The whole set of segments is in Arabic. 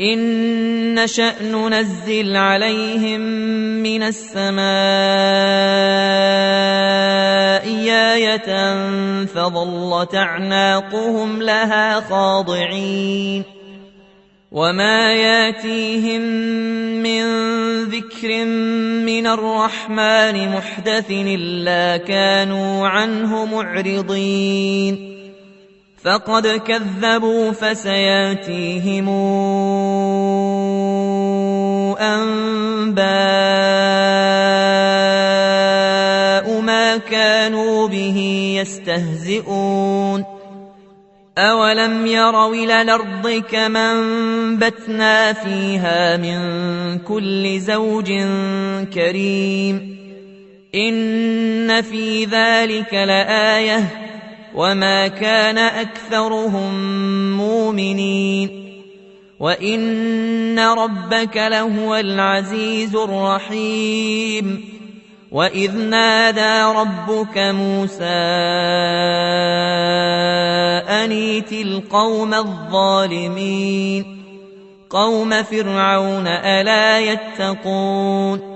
إن نشأ ننزل عليهم من السماء آية فظلت أعناقهم لها خاضعين وما ياتيهم من ذكر من الرحمن محدث إلا كانوا عنه معرضين فقد كذبوا فسياتيهم أنباء ما كانوا به يستهزئون. اولم يروا إلى الأرض كما انبتنا فيها من كل زوج كريم. ان في ذلك لايه وما كان اكثرهم مؤمنين وان ربك لهو العزيز الرحيم واذ نادى ربك موسى انيت القوم الظالمين قوم فرعون الا يتقون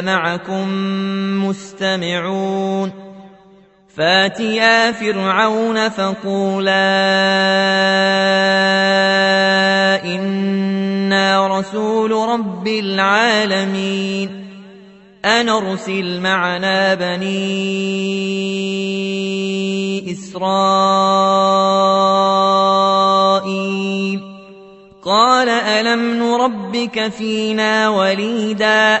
معكم مستمعون. فاتيا فرعون فقولا إنا رسول رب العالمين. أن أرسل معنا بني إسرائيل. قال ألم نربك فينا وليداً؟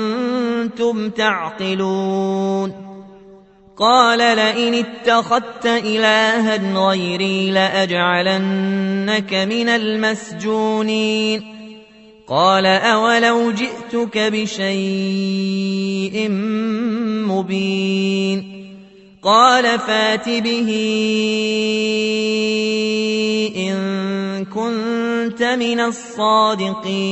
تعقلون قال لئن اتخذت إلها غيري لأجعلنك من المسجونين قال أولو جئتك بشيء مبين قال فات به إن كنت من الصادقين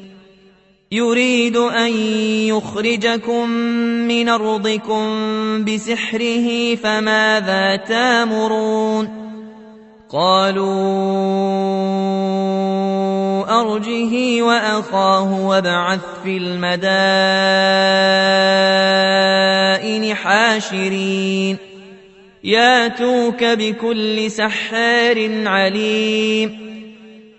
يريد أن يخرجكم من أرضكم بسحره فماذا تامرون؟ قالوا أرجه وأخاه وابعث في المدائن حاشرين. ياتوك بكل سحار عليم.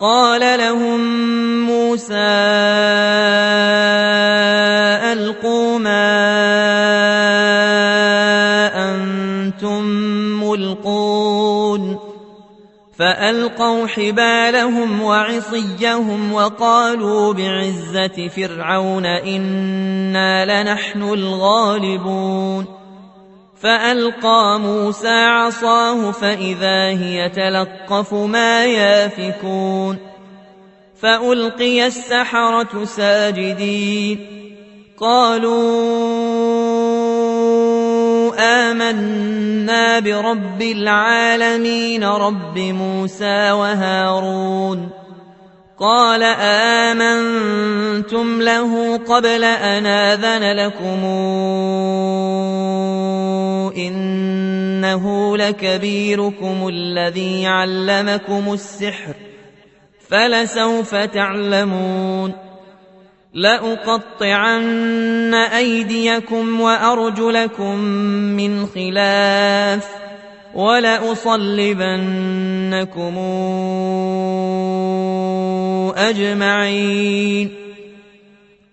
قال لهم موسى ألقوا ما أنتم ملقون فألقوا حبالهم وعصيهم وقالوا بعزة فرعون إنا لنحن الغالبون فألقى موسى عصاه فإذا هي تلقف ما يافكون فألقي السحرة ساجدين قالوا آمنا برب العالمين رب موسى وهارون قال آمنتم له قبل أن آذن لكم إنه لكبيركم الذي علمكم السحر فلسوف تعلمون. لأقطعن أيديكم وأرجلكم من خلاف ولأصلبنكم أجمعين.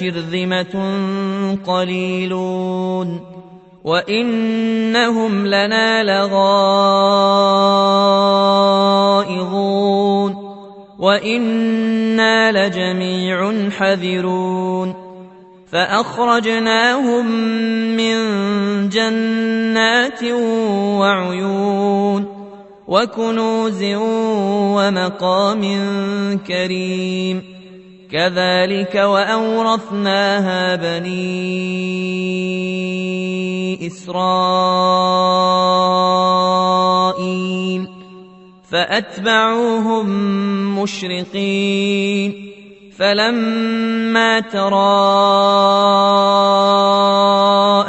لشرذمة قليلون وإنهم لنا لغائظون وإنا لجميع حذرون فأخرجناهم من جنات وعيون وكنوز ومقام كريم كذلك وأورثناها بني إسرائيل فأتبعوهم مشرقين فلما تراءى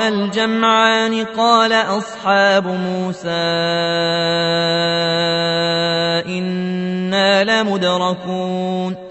الجمعان قال أصحاب موسى إنا لمدركون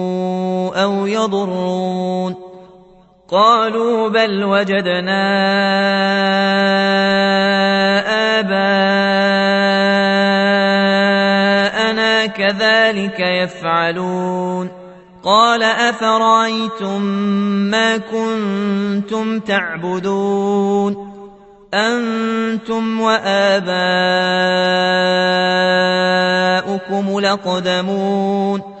يضرون. قالوا بل وجدنا آباءنا كذلك يفعلون. قال أفرأيتم ما كنتم تعبدون؟ أنتم وآباؤكم لقدمون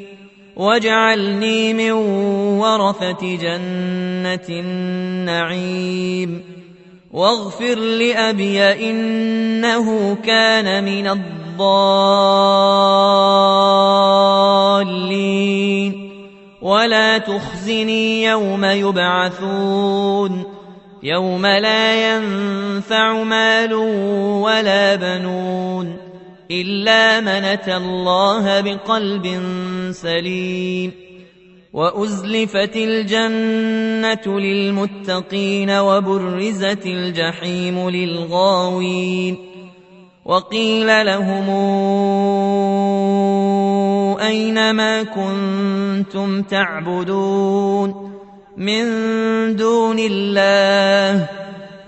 واجعلني من ورثة جنة النعيم. واغفر لأبي إنه كان من الضالين. ولا تخزني يوم يبعثون. يوم لا ينفع مال ولا بنون. إلا من أتى الله بقلب سليم وأزلفت الجنة للمتقين وبرزت الجحيم للغاوين وقيل لهم أين ما كنتم تعبدون من دون الله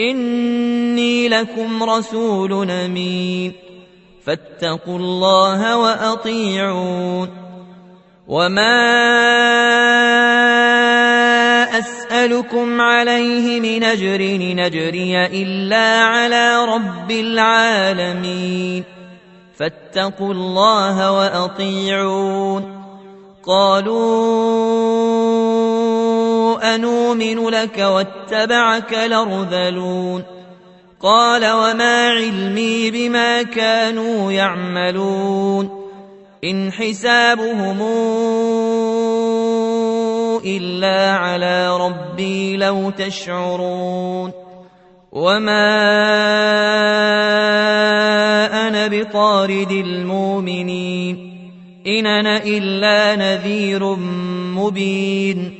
إني لكم رسول أمين. فاتقوا الله وأطيعون. وما أسألكم عليه من أجر نجري إلا على رب العالمين. فاتقوا الله وأطيعون. قالوا أنؤمن لك واتبعك لرذلون قال وما علمي بما كانوا يعملون إن حسابهم إلا على ربي لو تشعرون وما أنا بطارد المؤمنين إن أنا إلا نذير مبين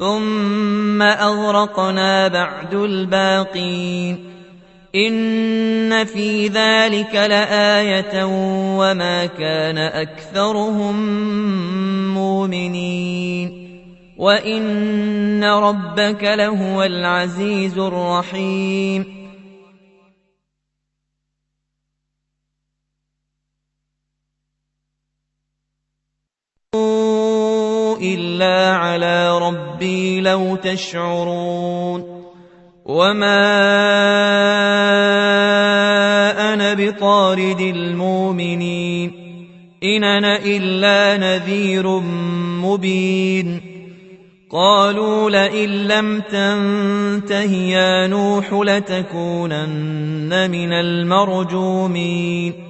ثم أغرقنا بعد الباقين. إن في ذلك لآية وما كان أكثرهم مؤمنين. وإن ربك لهو العزيز الرحيم. إلا على ربي لو تشعرون وما أنا بطارد المؤمنين إن أنا إلا نذير مبين قالوا لئن لم تنته يا نوح لتكونن من المرجومين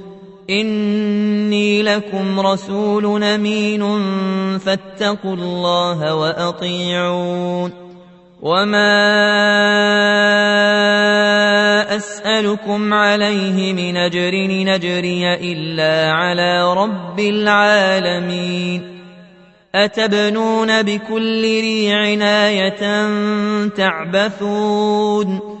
إني لكم رسول أمين فاتقوا الله وأطيعون وما أسألكم عليه من أجر نجري إلا على رب العالمين أتبنون بكل ريع عناية تعبثون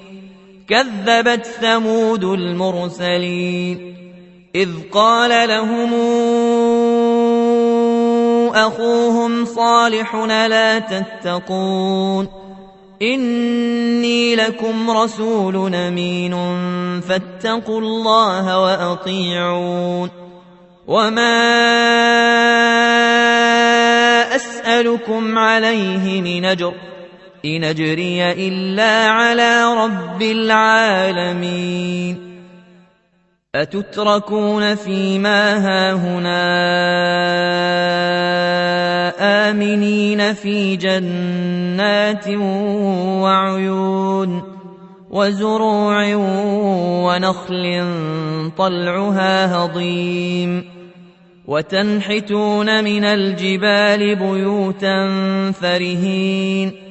كذبت ثمود المرسلين إذ قال لهم أخوهم صالح لا تتقون إني لكم رسول أمين فاتقوا الله وأطيعون وما أسألكم عليه من أجر إن أجري إلا على رب العالمين. أتتركون فيما هاهنا؟ آمنين في جنات وعيون وزروع ونخل طلعها هضيم. وتنحتون من الجبال بيوتا فرهين.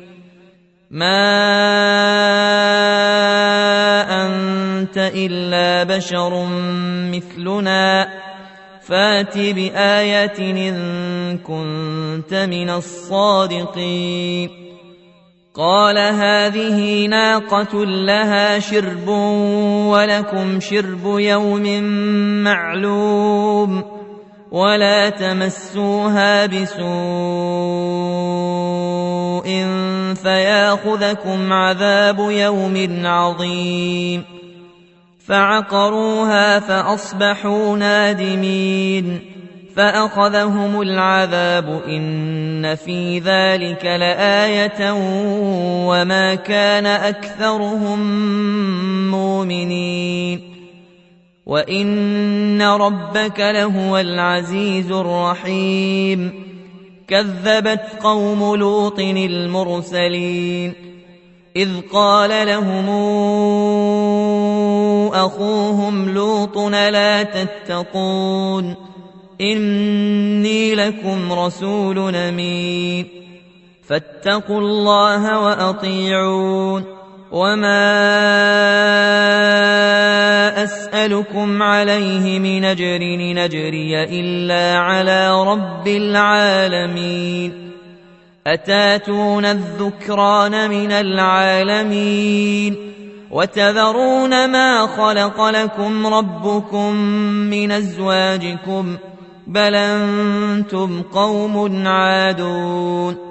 ما أنت إلا بشر مثلنا فات بآية إن كنت من الصادقين قال هذه ناقة لها شرب ولكم شرب يوم معلوم ولا تمسوها بسوء فياخذكم عذاب يوم عظيم فعقروها فأصبحوا نادمين فأخذهم العذاب إن في ذلك لآية وما كان أكثرهم مؤمنين وإن ربك لهو العزيز الرحيم كذبت قوم لوط المرسلين إذ قال لهم أخوهم لوط لا تتقون إني لكم رسول أمين فاتقوا الله وأطيعون وما أسألكم عليه من أجر نجري إلا على رب العالمين. أتاتون الذكران من العالمين؟ وتذرون ما خلق لكم ربكم من أزواجكم؟ بل أنتم قوم عادون.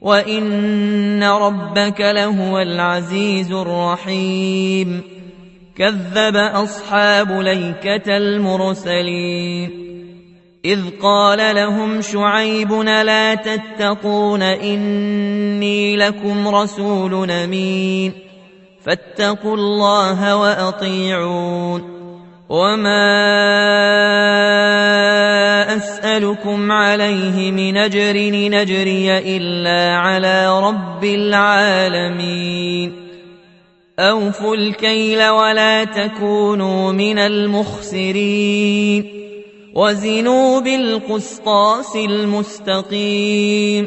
وإن ربك لهو العزيز الرحيم كذب أصحاب ليكة المرسلين إذ قال لهم شعيب لا تتقون إني لكم رسول أمين فاتقوا الله وأطيعون وما أسألكم عليه من أجر نجري إلا على رب العالمين أوفوا الكيل ولا تكونوا من المخسرين وزنوا بالقسطاس المستقيم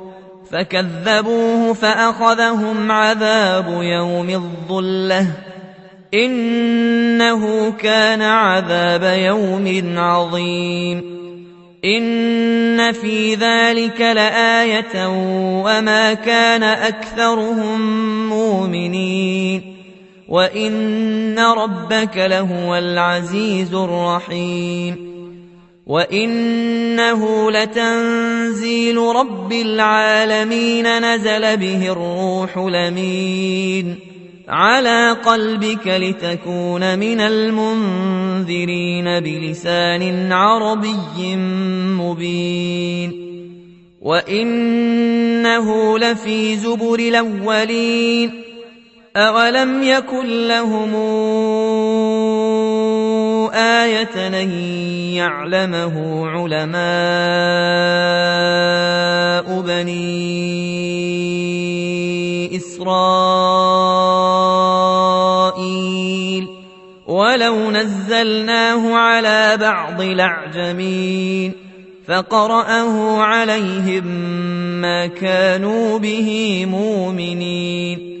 فكذبوه فأخذهم عذاب يوم الظلة. إنه كان عذاب يوم عظيم. إن في ذلك لآية وما كان أكثرهم مؤمنين. وإن ربك لهو العزيز الرحيم. وإنه لتنزيل رب العالمين نزل به الروح لمين على قلبك لتكون من المنذرين بلسان عربي مبين وإنه لفي زبر الأولين أولم يكن لهم آية أن يعلمه علماء بني إسرائيل ولو نزلناه على بعض الأعجمين فقرأه عليهم ما كانوا به مؤمنين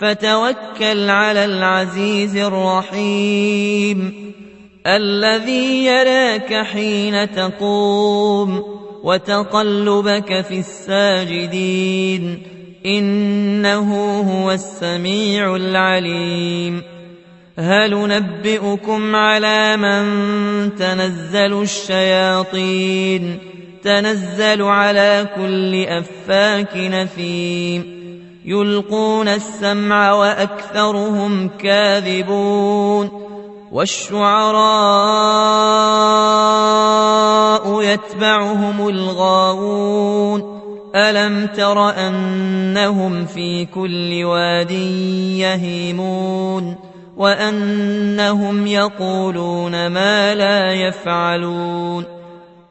فتوكل على العزيز الرحيم الذي يراك حين تقوم وتقلبك في الساجدين إنه هو السميع العليم هل نبئكم على من تنزل الشياطين تنزل على كل أفاك نثيم يلقون السمع وأكثرهم كاذبون والشعراء يتبعهم الغاوون ألم تر أنهم في كل واد يهيمون وأنهم يقولون ما لا يفعلون